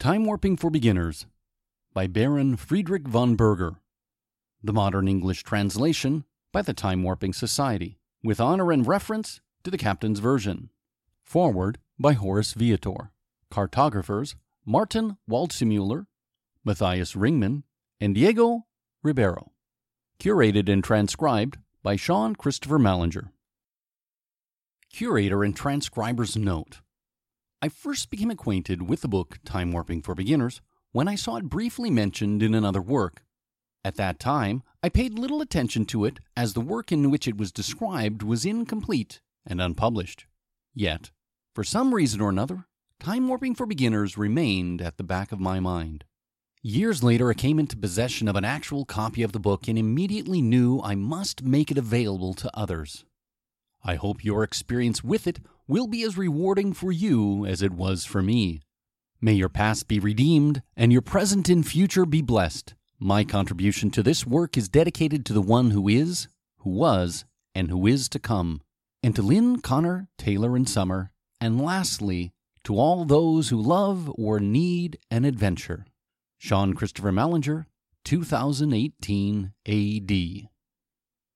Time Warping for Beginners by Baron Friedrich von Berger. The modern English translation by the Time Warping Society, with honor and reference to the captain's version. Foreword by Horace Viator. Cartographers Martin Waldseemüller, Matthias Ringmann, and Diego Ribeiro. Curated and transcribed by Sean Christopher Mallinger. Curator and transcriber's note. I first became acquainted with the book Time Warping for Beginners when I saw it briefly mentioned in another work. At that time, I paid little attention to it as the work in which it was described was incomplete and unpublished. Yet, for some reason or another, Time Warping for Beginners remained at the back of my mind. Years later, I came into possession of an actual copy of the book and immediately knew I must make it available to others. I hope your experience with it will be as rewarding for you as it was for me. May your past be redeemed and your present and future be blessed. My contribution to this work is dedicated to the one who is, who was, and who is to come, and to Lynn, Connor, Taylor, and Summer, and lastly, to all those who love or need an adventure. Sean Christopher Mallinger, 2018 AD.